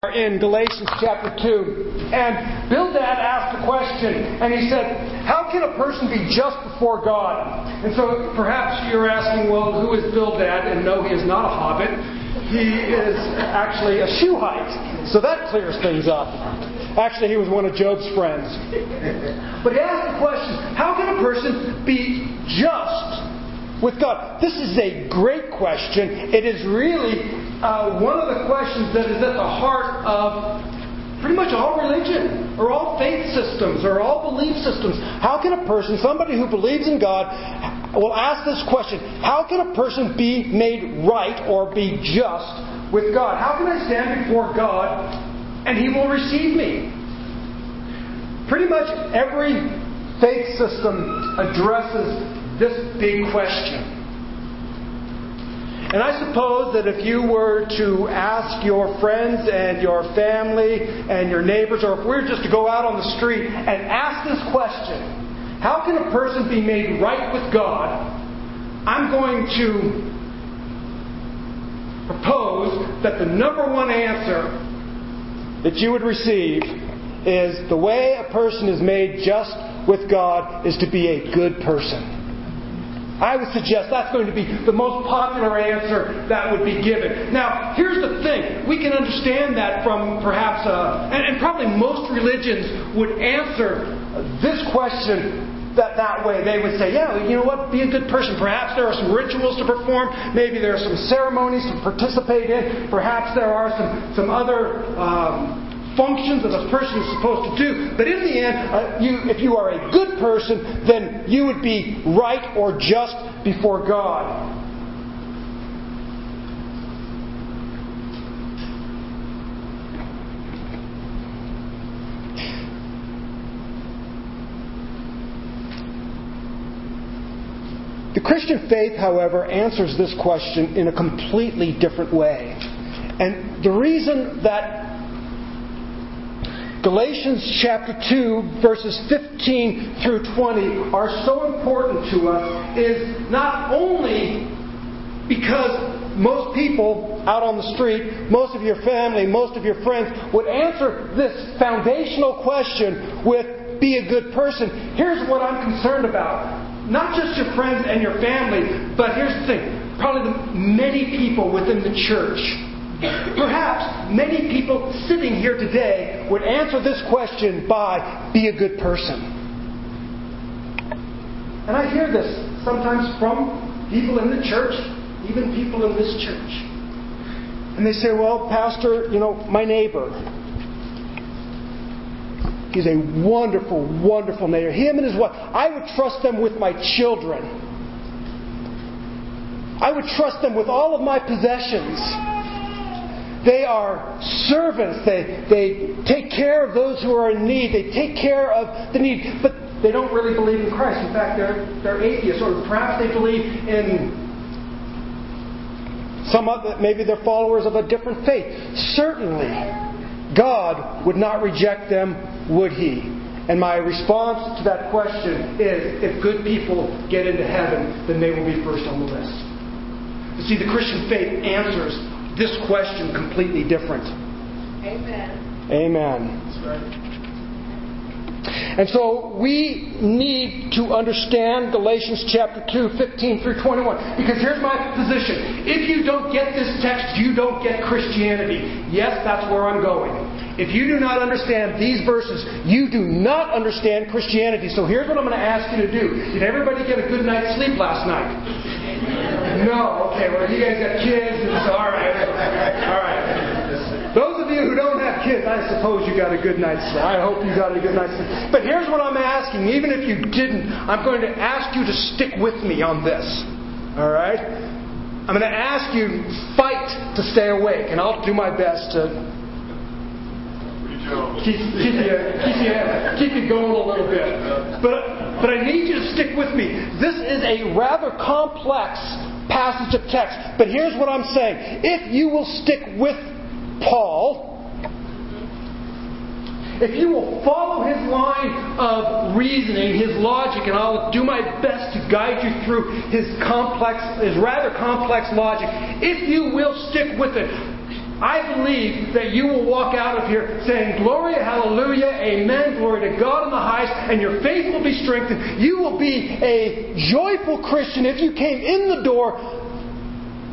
in Galatians chapter 2. And Bildad asked a question, and he said, How can a person be just before God? And so perhaps you're asking, Well, who is Bildad? And no, he is not a hobbit. He is actually a Shuhite. So that clears things up. Actually, he was one of Job's friends. But he asked the question, How can a person be just with God? This is a great question. It is really uh, one of the questions that is at the heart of pretty much all religion, or all faith systems, or all belief systems. How can a person, somebody who believes in God, will ask this question How can a person be made right or be just with God? How can I stand before God and He will receive me? Pretty much every faith system addresses this big question. And I suppose that if you were to ask your friends and your family and your neighbors, or if we were just to go out on the street and ask this question, how can a person be made right with God? I'm going to propose that the number one answer that you would receive is the way a person is made just with God is to be a good person. I would suggest that's going to be the most popular answer that would be given. Now, here's the thing. We can understand that from perhaps, uh, and, and probably most religions would answer this question that, that way. They would say, yeah, you know what, be a good person. Perhaps there are some rituals to perform. Maybe there are some ceremonies to participate in. Perhaps there are some, some other um, functions that a person is supposed to do. But in the end, uh, you, if you are a good person, then you would be right or just before God. The Christian faith, however, answers this question in a completely different way. And the reason that Galatians chapter 2, verses 15 through 20 are so important to us is not only because most people out on the street, most of your family, most of your friends would answer this foundational question with, be a good person. Here's what I'm concerned about. Not just your friends and your family, but here's the thing. Probably the many people within the church Perhaps many people sitting here today would answer this question by be a good person. And I hear this sometimes from people in the church, even people in this church. And they say, well, Pastor, you know, my neighbor, he's a wonderful, wonderful neighbor. Him and his wife, I would trust them with my children. I would trust them with all of my possessions. They are servants. They, they take care of those who are in need. They take care of the need. But they don't really believe in Christ. In fact, they're, they're atheists, or perhaps they believe in some other, maybe they're followers of a different faith. Certainly, God would not reject them, would He? And my response to that question is if good people get into heaven, then they will be first on the list. You see, the Christian faith answers this question completely different. Amen. Amen. And so we need to understand Galatians chapter 2, 15 through 21. Because here's my position. If you don't get this text, you don't get Christianity. Yes, that's where I'm going. If you do not understand these verses, you do not understand Christianity. So here's what I'm going to ask you to do. Did everybody get a good night's sleep last night? No. Okay. Well, you guys got kids, and so all right, all right. Those of you who don't have kids, I suppose you got a good night's sleep. I hope you got a good night's sleep. But here's what I'm asking. Even if you didn't, I'm going to ask you to stick with me on this. All right? I'm going to ask you fight to stay awake, and I'll do my best to keep, keep, you, keep, you, keep you going a little bit. But, but I need you to stick with me. This is a rather complex passage of text. But here's what I'm saying. If you will stick with Paul, if you will follow his line of reasoning, his logic, and I'll do my best to guide you through his complex, his rather complex logic, if you will stick with it, I believe that you will walk out of here saying, Glory, hallelujah, amen, glory to God in the highest, and your faith will be strengthened. You will be a joyful Christian if you came in the door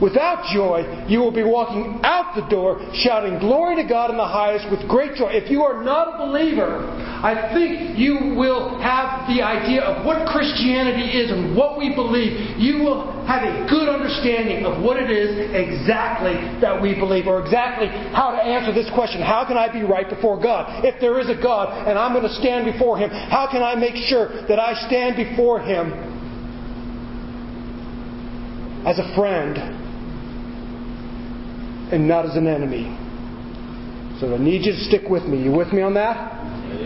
Without joy, you will be walking out the door shouting glory to God in the highest with great joy. If you are not a believer, I think you will have the idea of what Christianity is and what we believe. You will have a good understanding of what it is exactly that we believe, or exactly how to answer this question How can I be right before God? If there is a God and I'm going to stand before Him, how can I make sure that I stand before Him as a friend? and not as an enemy. So I need you to stick with me. You with me on that?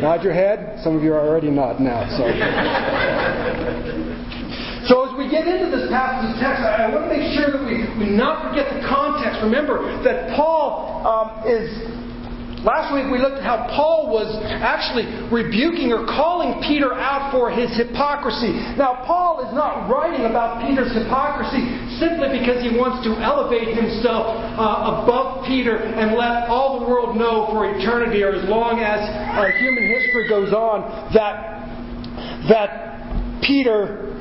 Nod your head. Some of you are already nodding now. So. So as we get into this passage of text, I, want to make sure that we, we not forget the context. Remember that Paul um, is Last week we looked at how Paul was actually rebuking or calling Peter out for his hypocrisy. Now, Paul is not writing about Peter's hypocrisy simply because he wants to elevate himself uh, above Peter and let all the world know for eternity or as long as uh, human history goes on that, that Peter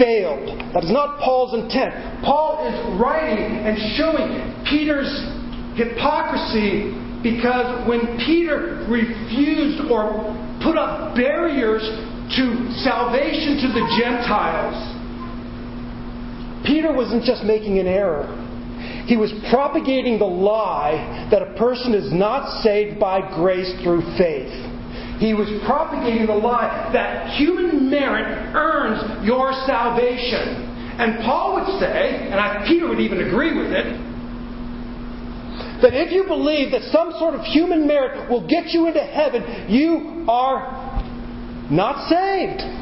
failed. That is not Paul's intent. Paul is writing and showing Peter's hypocrisy because when Peter refused or put up barriers to salvation to the Gentiles, Peter wasn't just making an error. He was propagating the lie that a person is not saved by grace through faith. He was propagating the lie that human merit earns your salvation. And Paul would say, and Peter would even agree with it, that if you believe that some sort of human merit will get you into heaven, you are not saved.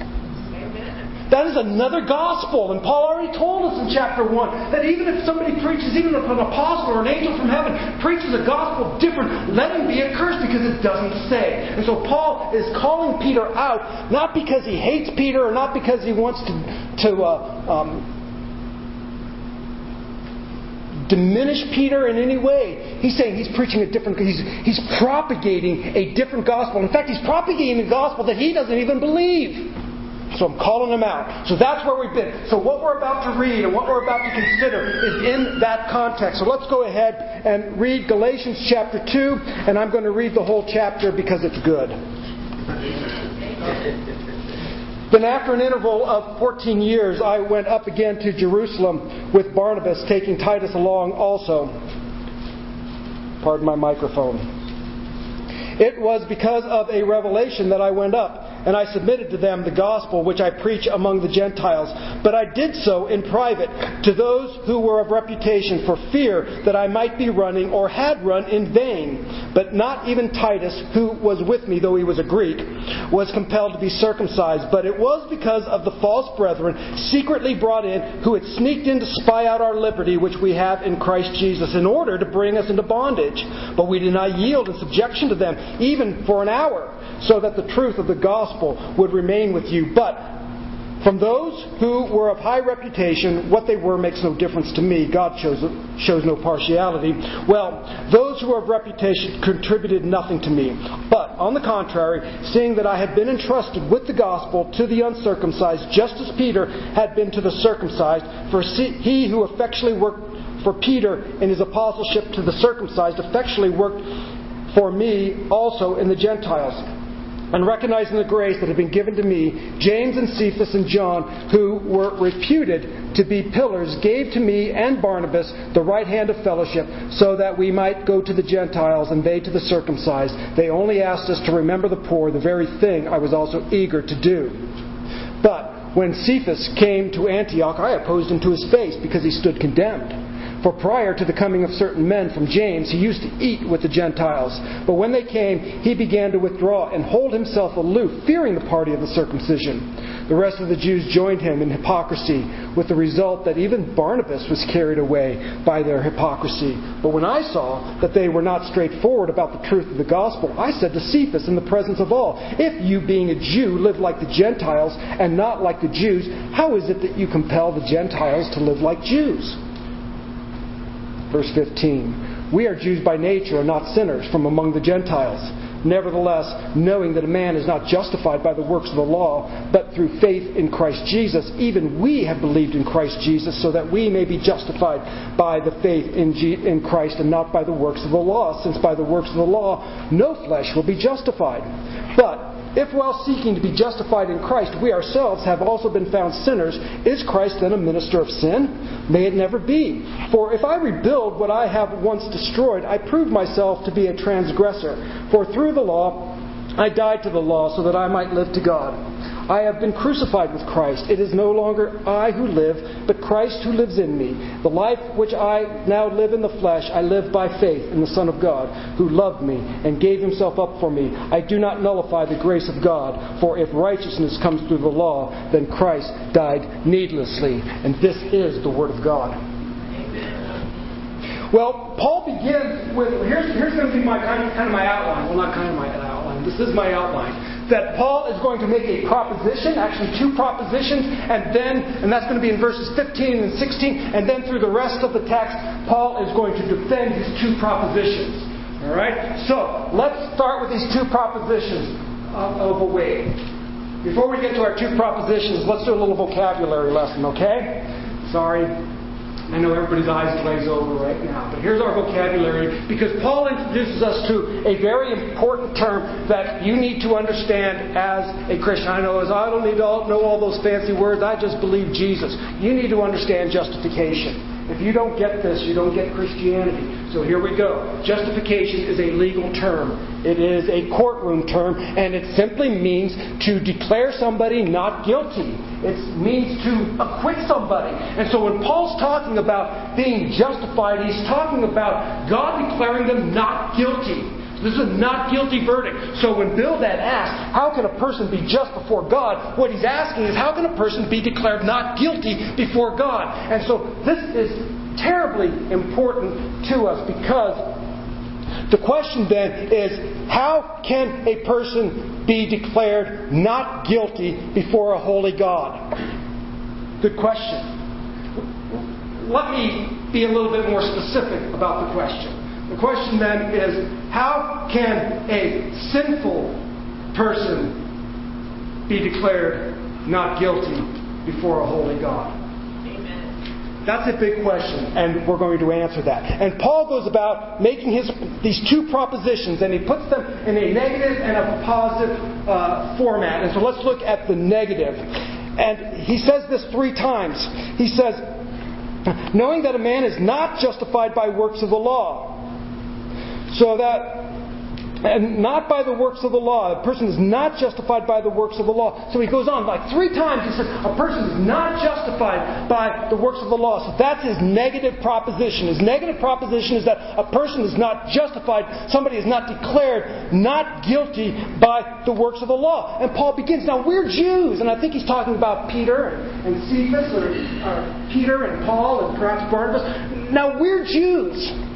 That is another gospel. And Paul already told us in chapter 1 that even if somebody preaches, even if an apostle or an angel from heaven preaches a gospel different, let him be accursed because it doesn't say. And so Paul is calling Peter out, not because he hates Peter or not because he wants to, to uh, um, diminish Peter in any way. He's saying he's preaching a different, he's, he's propagating a different gospel. In fact, he's propagating a gospel that he doesn't even believe. So I'm calling him out. So that's where we've been. So what we're about to read and what we're about to consider is in that context. So let's go ahead and read Galatians chapter 2, and I'm going to read the whole chapter because it's good. Then, after an interval of 14 years, I went up again to Jerusalem with Barnabas, taking Titus along also. Pardon my microphone. It was because of a revelation that I went up and I submitted to them the gospel which I preach among the Gentiles. But I did so in private to those who were of reputation for fear that I might be running or had run in vain. But not even Titus, who was with me, though he was a Greek, was compelled to be circumcised. But it was because of the false brethren secretly brought in who had sneaked in to spy out our liberty which we have in Christ Jesus in order to bring us into bondage. But we did not yield in subjection to them, even for an hour, so that the truth of the gospel would remain with you. But from those who were of high reputation, what they were makes no difference to me. God shows, shows no partiality. Well, those who were of reputation contributed nothing to me. But, on the contrary, seeing that I had been entrusted with the gospel to the uncircumcised, just as Peter had been to the circumcised, for he who effectually worked for Peter in his apostleship to the circumcised effectually worked for me also in the Gentiles and recognizing the grace that had been given to me, James and Cephas and John, who were reputed to be pillars, gave to me and Barnabas the right hand of fellowship, so that we might go to the Gentiles and they to the circumcised. They only asked us to remember the poor, the very thing I was also eager to do. But when Cephas came to Antioch, I opposed him to his face because he stood condemned. For prior to the coming of certain men from James, he used to eat with the Gentiles. But when they came, he began to withdraw and hold himself aloof, fearing the party of the circumcision. The rest of the Jews joined him in hypocrisy, with the result that even Barnabas was carried away by their hypocrisy. But when I saw that they were not straightforward about the truth of the gospel, I said to Cephas in the presence of all, If you, being a Jew, live like the Gentiles and not like the Jews, how is it that you compel the Gentiles to live like Jews? Verse 15. We are Jews by nature and not sinners from among the Gentiles. Nevertheless, knowing that a man is not justified by the works of the law, but through faith in Christ Jesus, even we have believed in Christ Jesus, so that we may be justified by the faith in, G- in Christ and not by the works of the law, since by the works of the law no flesh will be justified. But if while seeking to be justified in Christ, we ourselves have also been found sinners, is Christ then a minister of sin? May it never be. For if I rebuild what I have once destroyed, I prove myself to be a transgressor. For through the law I died to the law so that I might live to God. I have been crucified with Christ. It is no longer I who live, but Christ who lives in me. The life which I now live in the flesh, I live by faith in the Son of God, who loved me and gave himself up for me. I do not nullify the grace of God, for if righteousness comes through the law, then Christ died needlessly. And this is the Word of God. Well, Paul begins with here's, here's going to be my kind of, kind of my outline. Well, not kind of my outline. This is my outline that Paul is going to make a proposition, actually two propositions, and then, and that's going to be in verses 15 and 16, and then through the rest of the text, Paul is going to defend his two propositions. All right? So, let's start with these two propositions of, of a way. Before we get to our two propositions, let's do a little vocabulary lesson, okay? Sorry, I know everybody's eyes glaze over right now, but here's our vocabulary because Paul introduces us to a very important term that you need to understand as a Christian. I know as I don't need to know all those fancy words, I just believe Jesus. You need to understand justification. If you don't get this, you don't get Christianity. So here we go. Justification is a legal term. It is a courtroom term, and it simply means to declare somebody not guilty. It means to acquit somebody. And so when Paul's talking about being justified, he's talking about God declaring them not guilty. This is a not guilty verdict. So when Bildad asks, how can a person be just before God? What he's asking is, how can a person be declared not guilty before God? And so this is terribly important to us because the question then is, how can a person be declared not guilty before a holy God? Good question. Let me be a little bit more specific about the question. The question then is how can a sinful person be declared not guilty before a holy God? That's a big question, and we're going to answer that. And Paul goes about making his these two propositions, and he puts them in a negative and a positive uh, format. And so let's look at the negative. And he says this three times. He says, knowing that a man is not justified by works of the law so that and not by the works of the law. A person is not justified by the works of the law. So he goes on, like three times he says, a person is not justified by the works of the law. So that's his negative proposition. His negative proposition is that a person is not justified, somebody is not declared not guilty by the works of the law. And Paul begins, now we're Jews, and I think he's talking about Peter and Cephas, or, or Peter and Paul, and perhaps Barnabas. Now we're Jews.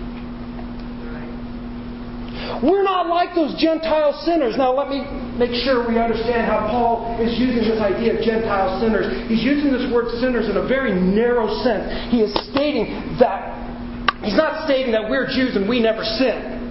We're not like those Gentile sinners. Now, let me make sure we understand how Paul is using this idea of Gentile sinners. He's using this word sinners in a very narrow sense. He is stating that, he's not stating that we're Jews and we never sin.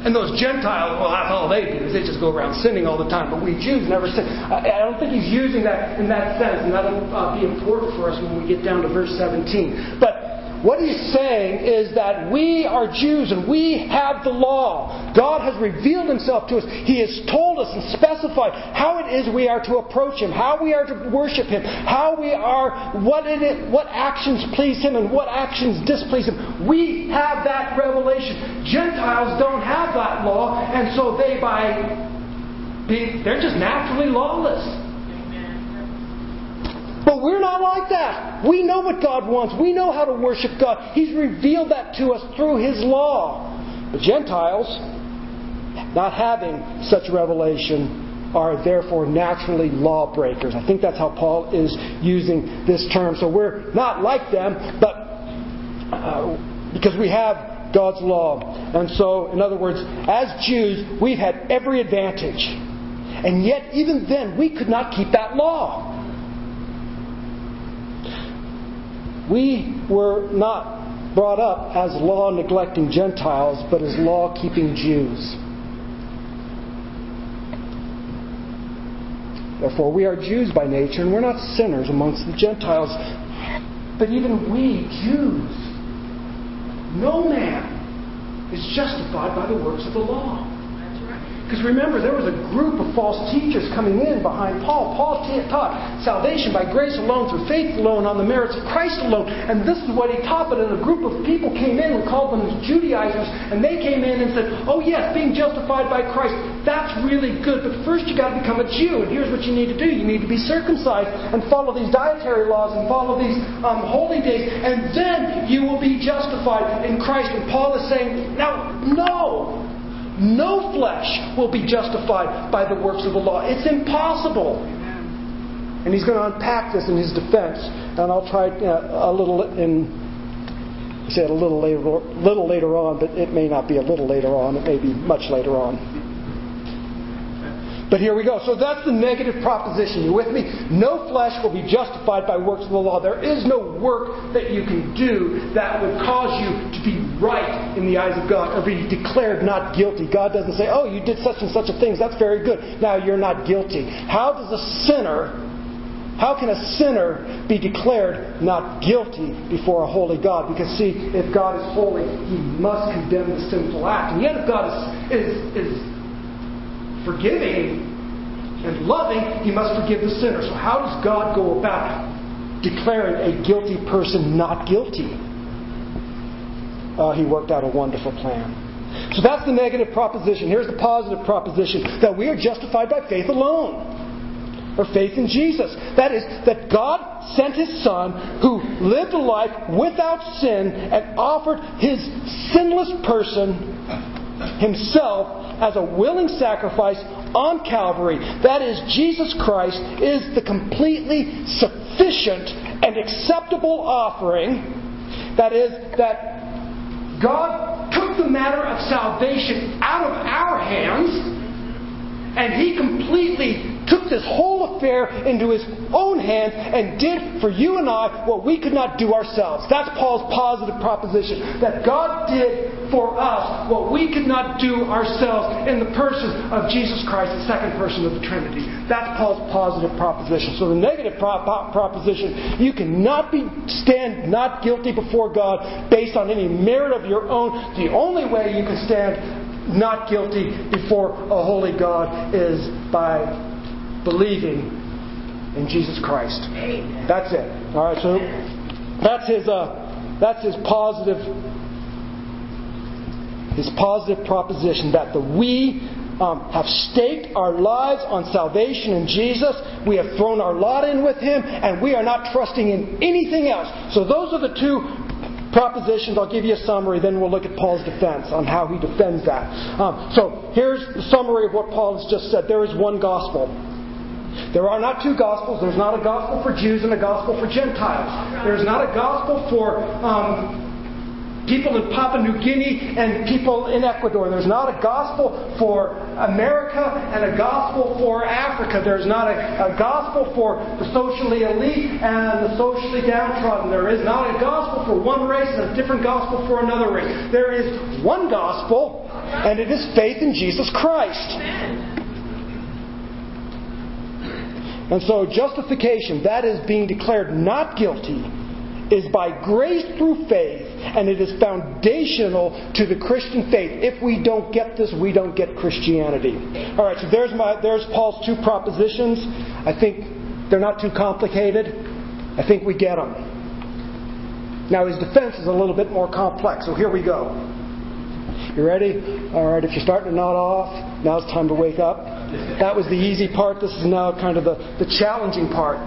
And those Gentiles, well, that's all they do is they just go around sinning all the time. But we Jews never sin. I, don't think he's using that in that sense, and that'll uh, be important for us when we get down to verse 17. But what he's saying is that we are Jews and we have the law. God has revealed himself to us. He has told us and specified how it is we are to approach him, how we are to worship him, how we are, what, actions please him and what actions displease him. We have that revelation. Gentiles don't have that law, and so they, by being, they're just naturally lawless. But we're not like that. We know what God wants. We know how to worship God. He's revealed that to us through His law. The Gentiles, not having such revelation, are therefore naturally lawbreakers. I think that's how Paul is using this term. So we're not like them, but uh, because we have God's law. And so, in other words, as Jews, we've had every advantage. And yet, even then, we could not keep that law. We were not brought up as law neglecting Gentiles, but as law keeping Jews. Therefore, we are Jews by nature, and we're not sinners amongst the Gentiles. But even we, Jews, no man is justified by the works of the law. Because remember, there was a group of false teachers coming in behind Paul. Paul taught salvation by grace alone, through faith alone, on the merits of Christ alone. And this is what he taught. But a group of people came in, we called them the Judaizers, and they came in and said, Oh, yes, being justified by Christ, that's really good. But first you've got to become a Jew. And here's what you need to do you need to be circumcised and follow these dietary laws and follow these um, holy days. And then you will be justified in Christ. And Paul is saying, Now, no. No flesh will be justified by the works of the law. It's impossible. And he's going to unpack this in his defense, and I'll try uh, a little in. Said a little later, little later on, but it may not be a little later on. It may be much later on. But here we go. So that's the negative proposition. You with me? No flesh will be justified by works of the law. There is no work that you can do that would cause you to be right in the eyes of God or be declared not guilty. God doesn't say, oh, you did such and such a thing. That's very good. Now you're not guilty. How does a sinner how can a sinner be declared not guilty before a holy God? Because, see, if God is holy, he must condemn the sinful act. And yet, if God is, is, is forgiving and loving, he must forgive the sinner. So, how does God go about declaring a guilty person not guilty? Uh, he worked out a wonderful plan. So that's the negative proposition. Here's the positive proposition that we are justified by faith alone, or faith in Jesus. That is, that God sent His Son who lived a life without sin and offered His sinless person Himself as a willing sacrifice on Calvary. That is, Jesus Christ is the completely sufficient and acceptable offering. That is, that God took the matter of salvation out of our hands and He completely took this whole affair into his own hands and did for you and I what we could not do ourselves. That's Paul's positive proposition. That God did for us what we could not do ourselves in the person of Jesus Christ, the second person of the Trinity. That's Paul's positive proposition. So the negative pro- proposition, you cannot be stand not guilty before God based on any merit of your own. The only way you can stand not guilty before a holy God is by believing in Jesus Christ. Amen. That's it. All right. So that's his. Uh, that's his positive. His positive proposition that the we um, have staked our lives on salvation in Jesus. We have thrown our lot in with Him, and we are not trusting in anything else. So those are the two propositions. I'll give you a summary, then we'll look at Paul's defense on how he defends that. Um, so here's the summary of what Paul has just said. There is one gospel. There are not two gospels. There's not a gospel for Jews and a gospel for Gentiles. There's not a gospel for um, people in Papua New Guinea and people in Ecuador. There's not a gospel for America and a gospel for Africa. There's not a, a gospel for the socially elite and the socially downtrodden. There is not a gospel for one race and a different gospel for another race. There is one gospel, and it is faith in Jesus Christ. And so, justification, that is being declared not guilty, is by grace through faith, and it is foundational to the Christian faith. If we don't get this, we don't get Christianity. All right, so there's, my, there's Paul's two propositions. I think they're not too complicated. I think we get them. Now, his defense is a little bit more complex, so here we go. You ready? All right, if you're starting to nod off, now it's time to wake up. That was the easy part. This is now kind of the, the challenging part.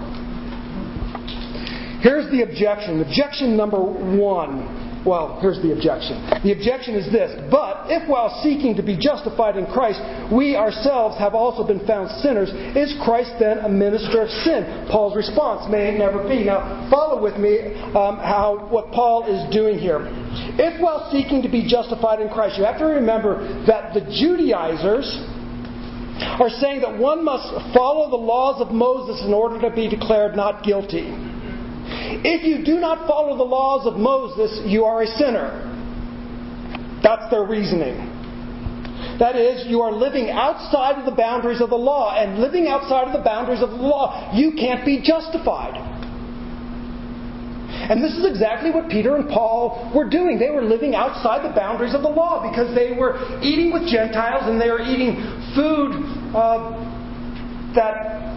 Here's the objection. Objection number one. Well, here's the objection. The objection is this But if while seeking to be justified in Christ, we ourselves have also been found sinners, is Christ then a minister of sin? Paul's response may it never be. Now, follow with me um, how what Paul is doing here. If while seeking to be justified in Christ, you have to remember that the Judaizers, are saying that one must follow the laws of Moses in order to be declared not guilty. If you do not follow the laws of Moses, you are a sinner. That's their reasoning. That is, you are living outside of the boundaries of the law, and living outside of the boundaries of the law, you can't be justified. And this is exactly what Peter and Paul were doing. They were living outside the boundaries of the law because they were eating with Gentiles and they were eating food uh, that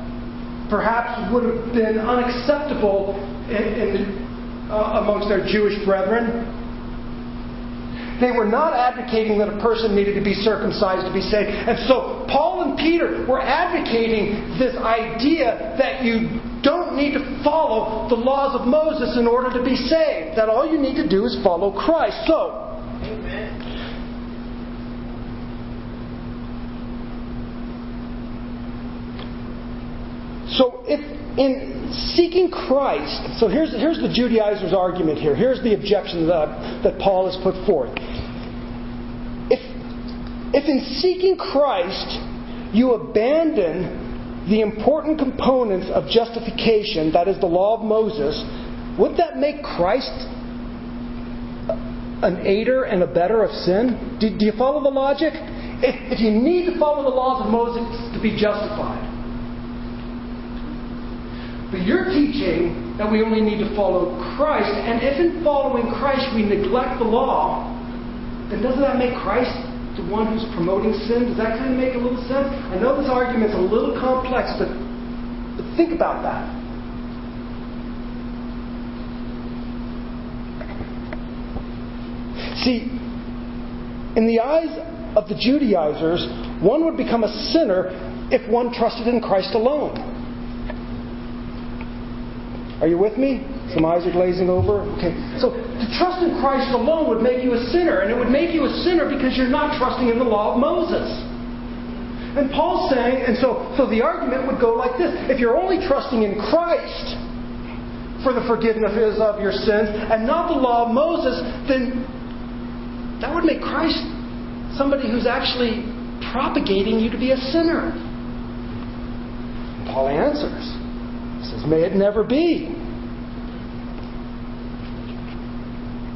perhaps would have been unacceptable in, uh, amongst their Jewish brethren. They were not advocating that a person needed to be circumcised to be saved. And so Paul and Peter were advocating this idea that you don't need to follow the laws of Moses in order to be saved. That all you need to do is follow Christ. So, So if in seeking Christ, so here's, here's the Judaizer's argument here. Here's the objection that, that Paul has put forth. If, if in seeking Christ you abandon the important components of justification, that is the law of Moses, would that make Christ an aider and abetter of sin? Do, do you follow the logic? If, if you need to follow the laws of Moses to be justified, but you're teaching that we only need to follow Christ, and if in following Christ we neglect the law, then doesn't that make Christ the one who's promoting sin? Does that kind of make a little sense? I know this argument's a little complex, but, but think about that. See, in the eyes of the Judaizers, one would become a sinner if one trusted in Christ alone. Are you with me? Some eyes are glazing over. Okay. So to trust in Christ alone would make you a sinner, and it would make you a sinner because you're not trusting in the law of Moses. And Paul's saying, and so, so the argument would go like this if you're only trusting in Christ for the forgiveness of your sins and not the law of Moses, then that would make Christ somebody who's actually propagating you to be a sinner. Paul answers May it never be.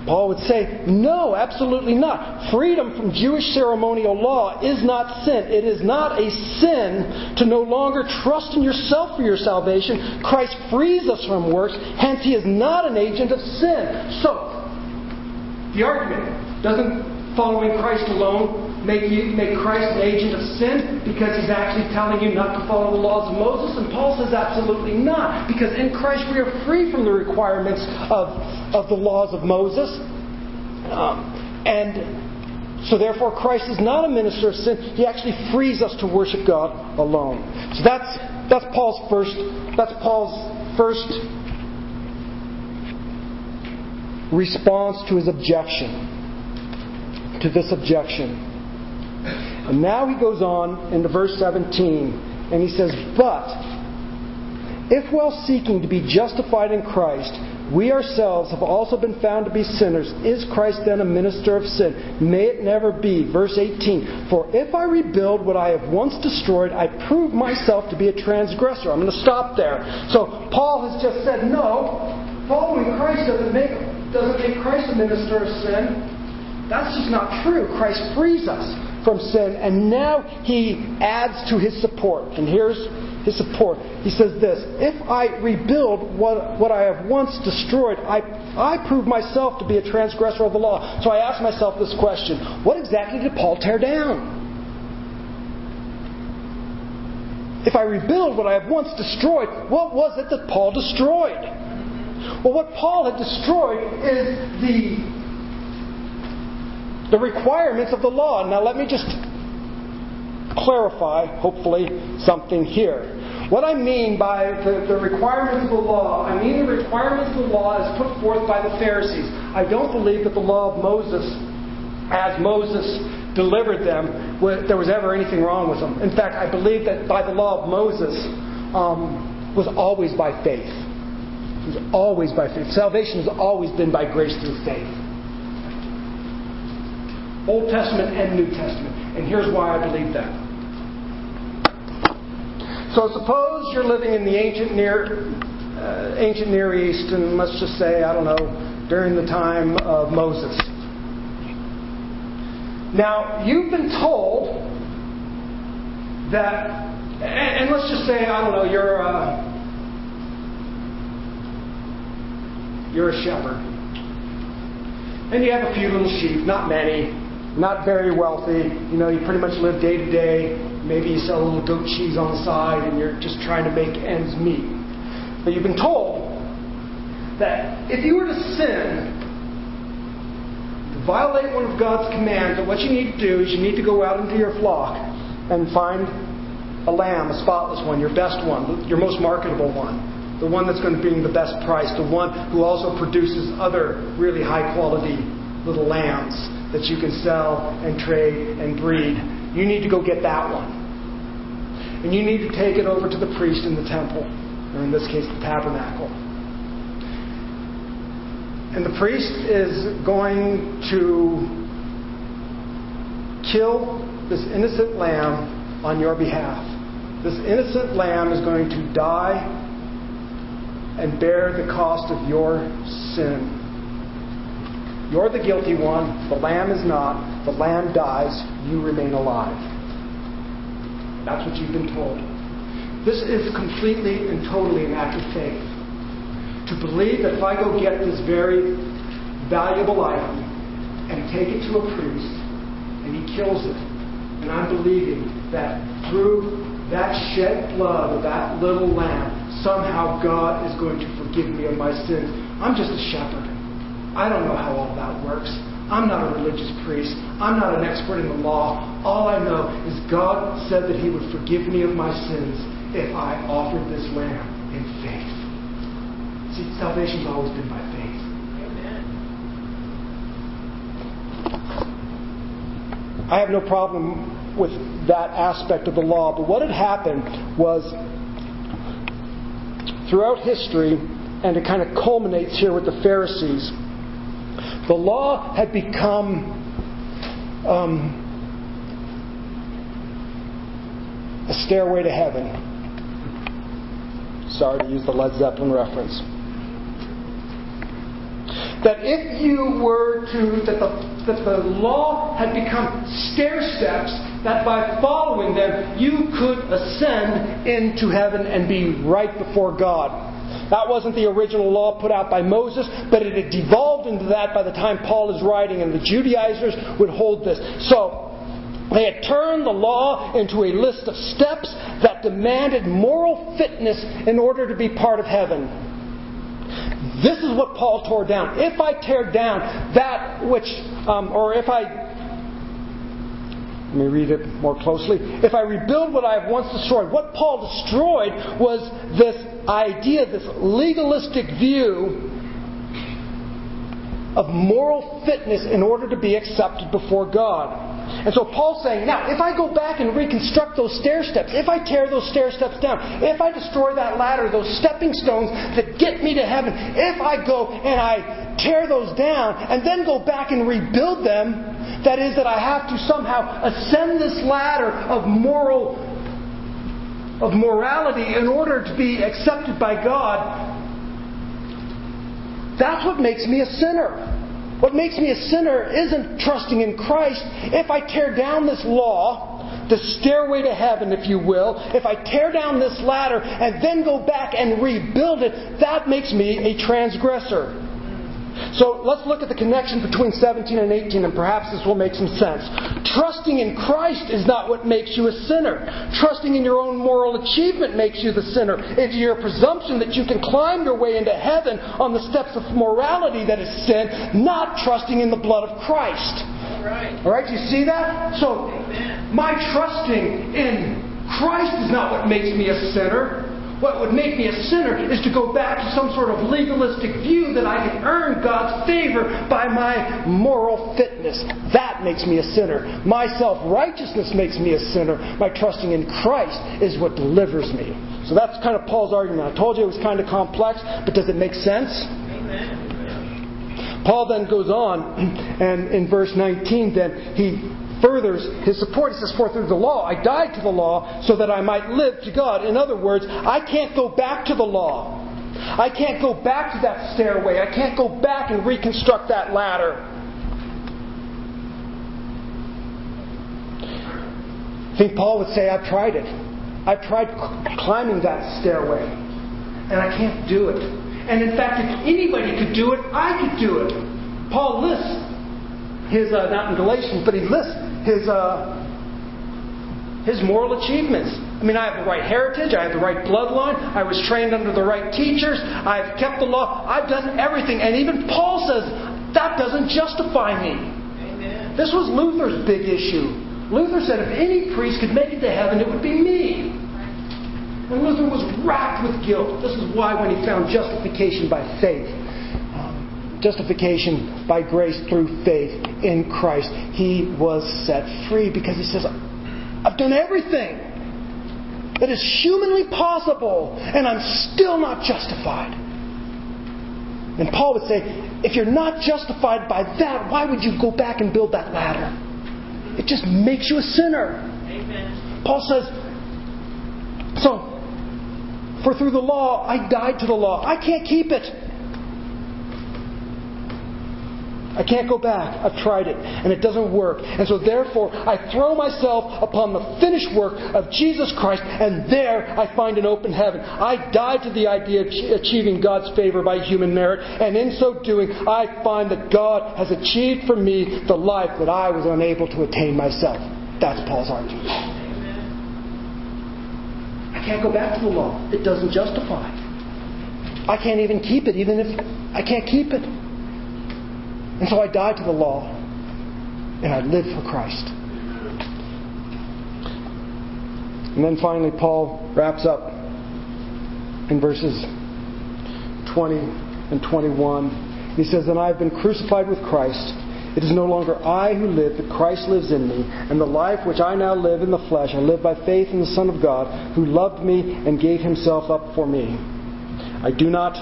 Paul would say, No, absolutely not. Freedom from Jewish ceremonial law is not sin. It is not a sin to no longer trust in yourself for your salvation. Christ frees us from works, hence, he is not an agent of sin. So, the argument doesn't following Christ alone make, you, make Christ an agent of sin because he's actually telling you not to follow the laws of Moses? And Paul says absolutely not. Because in Christ we are free from the requirements of, of the laws of Moses. Um, and so therefore Christ is not a minister of sin. He actually frees us to worship God alone. So that's that's Paul's first that's Paul's first response to his objection. To this objection. And now he goes on into verse 17, and he says, But if while seeking to be justified in Christ, we ourselves have also been found to be sinners, is Christ then a minister of sin? May it never be. Verse 18 For if I rebuild what I have once destroyed, I prove myself to be a transgressor. I'm going to stop there. So Paul has just said, No, following Christ doesn't make, doesn't make Christ a minister of sin. That's just not true. Christ frees us from sin, and now he adds to his support. And here's his support. He says this If I rebuild what, what I have once destroyed, I, I prove myself to be a transgressor of the law. So I ask myself this question What exactly did Paul tear down? If I rebuild what I have once destroyed, what was it that Paul destroyed? Well, what Paul had destroyed is the the requirements of the law. Now, let me just clarify, hopefully, something here. What I mean by the, the, requirements of the law, I mean the requirements of the law as put forth by the Pharisees. I don't believe that the law of Moses, as Moses delivered them, there was ever anything wrong with them. In fact, I believe that by the law of Moses um, was always by faith. It was always by faith. Salvation has always been by grace through faith. Old Testament and New Testament. And here's why I believe that. So suppose you're living in the ancient Near uh, ancient Near East, and let's just say, I don't know, during the time of Moses. Now, you've been told that, and, and let's just say, I don't know, you're a, you're a shepherd. And you have a few little sheep, not many, not very wealthy. You know, you pretty much live day to day. Maybe you sell a little goat cheese on the side and you're just trying to make ends meet. But you've been told that if you were to sin, to violate one of God's commands, that what you need to do is you need to go out into your flock and find a lamb, a spotless one, your best one, your most marketable one the one that's going to bring the best price, the one who also produces other really high quality little lambs that you can sell and trade and breed. You need to go get that one. And you need to take it over to the priest in the temple, or in this case, the tabernacle. And the priest is going to kill this innocent lamb on your behalf. This innocent lamb is going to die and bear the cost of your sin. You're the guilty one, the lamb is not. The lamb dies, you remain alive. That's what you've been told. This is completely and totally an act of faith. To believe that if I go get this very valuable item and take it to a priest and he kills it, and I'm believing that through that shed blood of that little lamb, somehow God is going to forgive me of my sins. I'm just a shepherd. I don't know how all that works. I'm not a religious priest. I'm not an expert in the law. All I know is God said that He would forgive me of my sins if I offered this lamb in faith. See, salvation's always been by faith. Amen. I have no problem with that aspect of the law, but what had happened was throughout history, and it kind of culminates here with the Pharisees, the law had become um, a stairway to heaven. Sorry to use the Led Zeppelin reference. That if you were to, that the, that the law had become stair steps, that by following them you could ascend into heaven and be right before God. That wasn't the original law put out by Moses, but it had devolved into that by the time Paul is writing, and the Judaizers would hold this. So, they had turned the law into a list of steps that demanded moral fitness in order to be part of heaven. This is what Paul tore down. If I tear down that which, um, or if I let me read it more closely. If I rebuild what I have once destroyed, what Paul destroyed was this idea, this legalistic view of moral fitness in order to be accepted before God. And so Paul's saying, now, if I go back and reconstruct those stair steps, if I tear those stair steps down, if I destroy that ladder, those stepping stones that get me to heaven, if I go and I tear those down and then go back and rebuild them, that is, that I have to somehow ascend this ladder of moral of morality in order to be accepted by God, that's what makes me a sinner. What makes me a sinner isn't trusting in Christ. If I tear down this law, the stairway to heaven, if you will, if I tear down this ladder and then go back and rebuild it, that makes me a transgressor. So let's look at the connection between 17 and 18, and perhaps this will make some sense. Trusting in Christ is not what makes you a sinner. Trusting in your own moral achievement makes you the sinner. It's your presumption that you can climb your way into heaven on the steps of morality that is sin, not trusting in the blood of Christ. Right. All right, do you see that? So, my trusting in Christ is not what makes me a sinner. What would make me a sinner is to go back to some sort of legalistic view that I can earn God's favor by my moral fitness. That makes me a sinner. My self righteousness makes me a sinner. My trusting in Christ is what delivers me. So that's kind of Paul's argument. I told you it was kind of complex, but does it make sense? Amen. Paul then goes on, and in verse 19, then he furthers his support. He says, For through the law I died to the law so that I might live to God. In other words, I can't go back to the law. I can't go back to that stairway. I can't go back and reconstruct that ladder. I think Paul would say, I've tried it. I've tried climbing that stairway, and I can't do it. And in fact, if anybody could do it, I could do it. Paul lists his, uh, not in Galatians, but he lists his, uh, his moral achievements. I mean, I have the right heritage, I have the right bloodline, I was trained under the right teachers, I've kept the law, I've done everything. And even Paul says, that doesn't justify me. Amen. This was Luther's big issue. Luther said if any priest could make it to heaven, it would be me. And Luther was racked with guilt. This is why, when he found justification by faith, justification by grace through faith in Christ, he was set free because he says, I've done everything that is humanly possible, and I'm still not justified. And Paul would say, if you're not justified by that, why would you go back and build that ladder? It just makes you a sinner. Amen. Paul says, so, for through the law I died to the law. I can't keep it. I can't go back. I've tried it, and it doesn't work. And so, therefore, I throw myself upon the finished work of Jesus Christ, and there I find an open heaven. I die to the idea of achieving God's favor by human merit, and in so doing, I find that God has achieved for me the life that I was unable to attain myself. That's Paul's argument. I can't go back to the law. It doesn't justify. I can't even keep it, even if I can't keep it. And so I died to the law, and I live for Christ. And then finally, Paul wraps up in verses 20 and 21. He says, And I have been crucified with Christ. It is no longer I who live, but Christ lives in me. And the life which I now live in the flesh, I live by faith in the Son of God, who loved me and gave himself up for me. I do not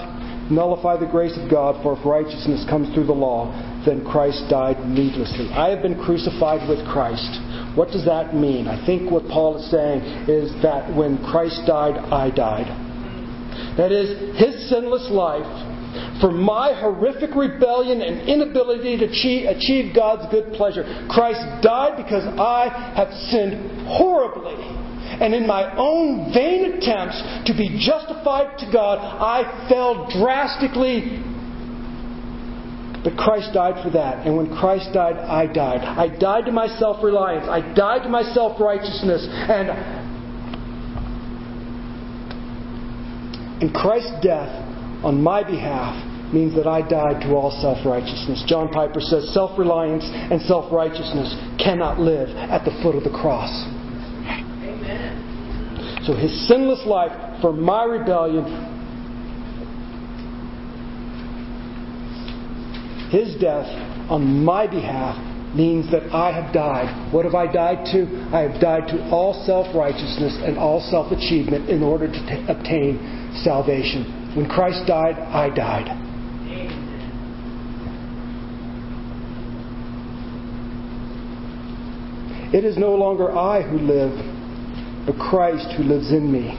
nullify the grace of God, for if righteousness comes through the law, then Christ died needlessly. I have been crucified with Christ. What does that mean? I think what Paul is saying is that when Christ died, I died. That is, his sinless life, for my horrific rebellion and inability to achieve God's good pleasure. Christ died because I have sinned horribly. And in my own vain attempts to be justified to God, I fell drastically but Christ died for that. And when Christ died, I died. I died to my self reliance. I died to my self righteousness. And in Christ's death on my behalf means that I died to all self righteousness. John Piper says self reliance and self righteousness cannot live at the foot of the cross. Amen. So his sinless life for my rebellion His death on my behalf means that I have died. What have I died to? I have died to all self righteousness and all self achievement in order to t- obtain salvation. When Christ died, I died. It is no longer I who live, but Christ who lives in me.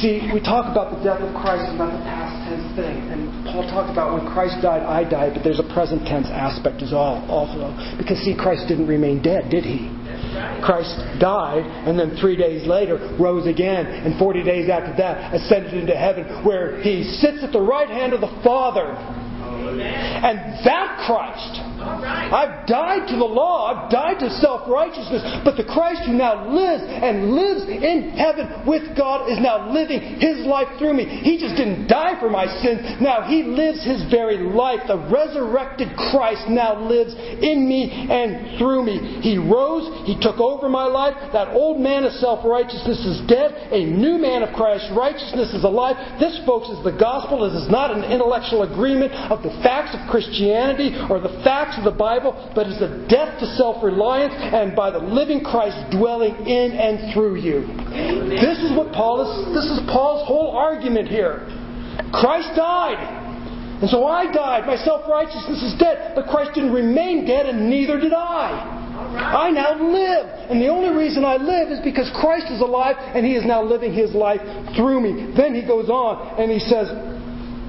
See, we talk about the death of Christ and about the past tense thing, Paul talked about when Christ died, I died, but there's a present tense aspect as well, also. Because, see, Christ didn't remain dead, did he? Christ died, and then three days later rose again, and 40 days after that ascended into heaven, where he sits at the right hand of the Father. And that Christ I've died to the law. I've died to self righteousness. But the Christ who now lives and lives in heaven with God is now living his life through me. He just didn't die for my sins. Now he lives his very life. The resurrected Christ now lives in me and through me. He rose. He took over my life. That old man of self righteousness is dead. A new man of Christ's righteousness is alive. This, folks, is the gospel. This is not an intellectual agreement of the facts of Christianity or the facts facts of the Bible, but it's a death to self reliance and by the living Christ dwelling in and through you. This is what Paul is, this is Paul's whole argument here. Christ died. And so I died. My self righteousness is dead. But Christ didn't remain dead, and neither did I. I now live. And the only reason I live is because Christ is alive and He is now living His life through me. Then He goes on and He says,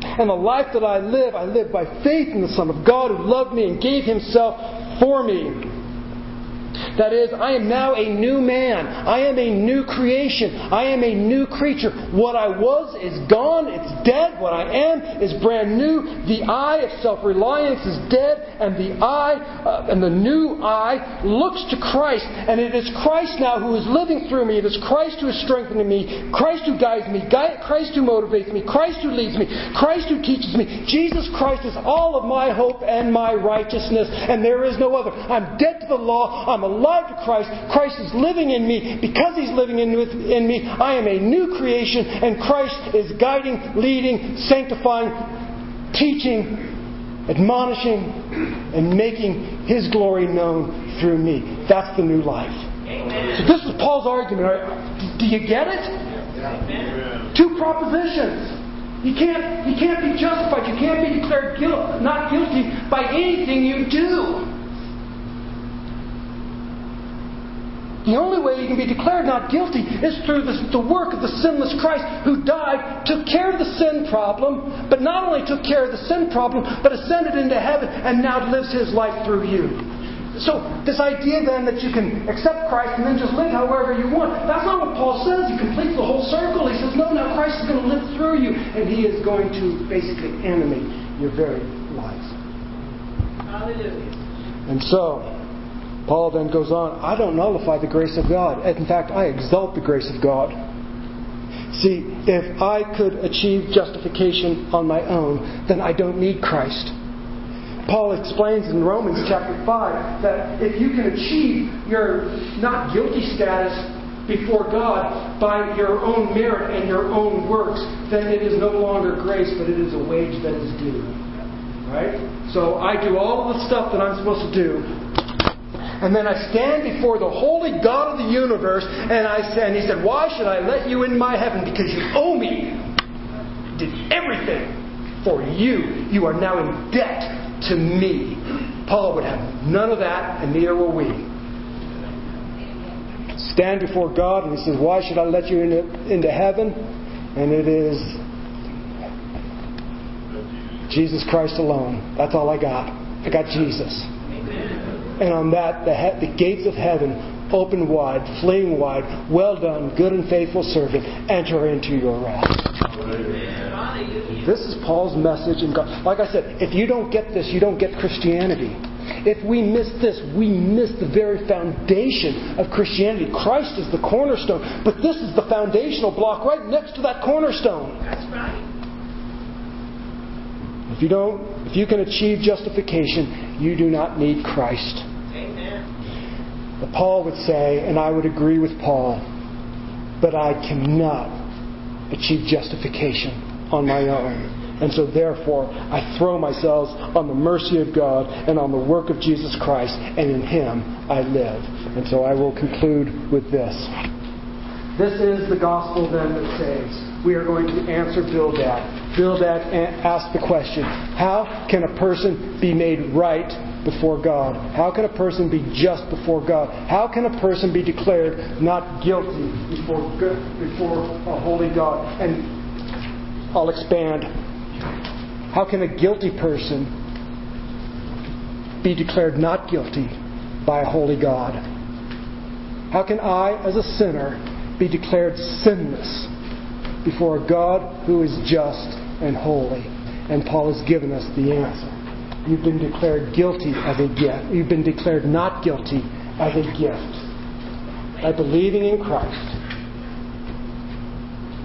and the life that I live, I live by faith in the Son of God who loved me and gave Himself for me. That is, I am now a new man. I am a new creation. I am a new creature. What I was is gone. It's dead. What I am is brand new. The I of self-reliance is dead, and the I uh, and the new I looks to Christ, and it is Christ now who is living through me. It is Christ who is strengthening me. Christ who guides me. Christ who motivates me. Christ who leads me. Christ who teaches me. Jesus Christ is all of my hope and my righteousness, and there is no other. I'm dead to the law. I'm alive to Christ. Christ is living in me. Because He's living in, in me, I am a new creation, and Christ is guiding, leading, sanctifying, teaching, admonishing, and making His glory known through me. That's the new life. Amen. So this is Paul's argument. Do you get it? Amen. Two propositions. You can't, you can't be justified. You can't be declared guilt, not guilty by anything you do. The only way you can be declared not guilty is through the, the, work of the sinless Christ who died, took care of the sin problem, but not only took care of the sin problem, but ascended into heaven and now lives his life through you. So, this idea then that you can accept Christ and then just live however you want, that's not what Paul says. He completes the whole circle. He says, no, now Christ is going to live through you, and he is going to basically animate your very life. Hallelujah. And so, Paul then goes on, I don't nullify the grace of God. In fact, I exalt the grace of God. See, if I could achieve justification on my own, then I don't need Christ. Paul explains in Romans chapter 5 that if you can achieve your not guilty status before God by your own merit and your own works, then it is no longer grace, but it is a wage that is due. Right? So I do all of the stuff that I'm supposed to do, and then I stand before the holy God of the universe, and I say, and he said, Why should I let you in my heaven? Because you owe me. Did everything for you. You are now in debt to me. Paul would have none of that, and neither will we. Stand before God, and he says, Why should I let you into, into heaven? And it is Jesus Christ alone. That's all I got. I got Jesus. And on that, the, he- the gates of heaven open wide, fling wide. Well done, good and faithful servant. Enter into your rest. This is Paul's message. And God, like I said, if you don't get this, you don't get Christianity. If we miss this, we miss the very foundation of Christianity. Christ is the cornerstone, but this is the foundational block right next to that cornerstone. That's right. If you don't, if you can achieve justification, you do not need Christ. Paul would say, and I would agree with Paul, but I cannot achieve justification on my own. And so, therefore, I throw myself on the mercy of God and on the work of Jesus Christ, and in Him I live. And so I will conclude with this. This is the gospel then that saves. We are going to answer Bildad. Bildad asked the question How can a person be made right before God? How can a person be just before God? How can a person be declared not guilty before, before a holy God? And I'll expand. How can a guilty person be declared not guilty by a holy God? How can I, as a sinner, be declared sinless before a God who is just and holy? And Paul has given us the answer. You've been declared guilty as a gift. You've been declared not guilty as a gift by believing in Christ.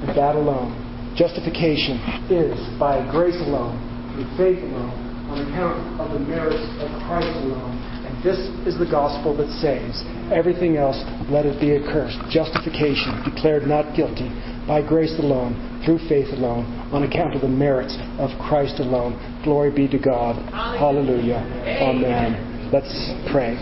And that alone. Justification is by grace alone, through faith alone, on account of the merits of Christ alone. And this is the gospel that saves. Everything else, let it be accursed. Justification, declared not guilty, by grace alone, through faith alone, on account of the merits of Christ alone. Glory be to God. Hallelujah. Amen. Let's pray.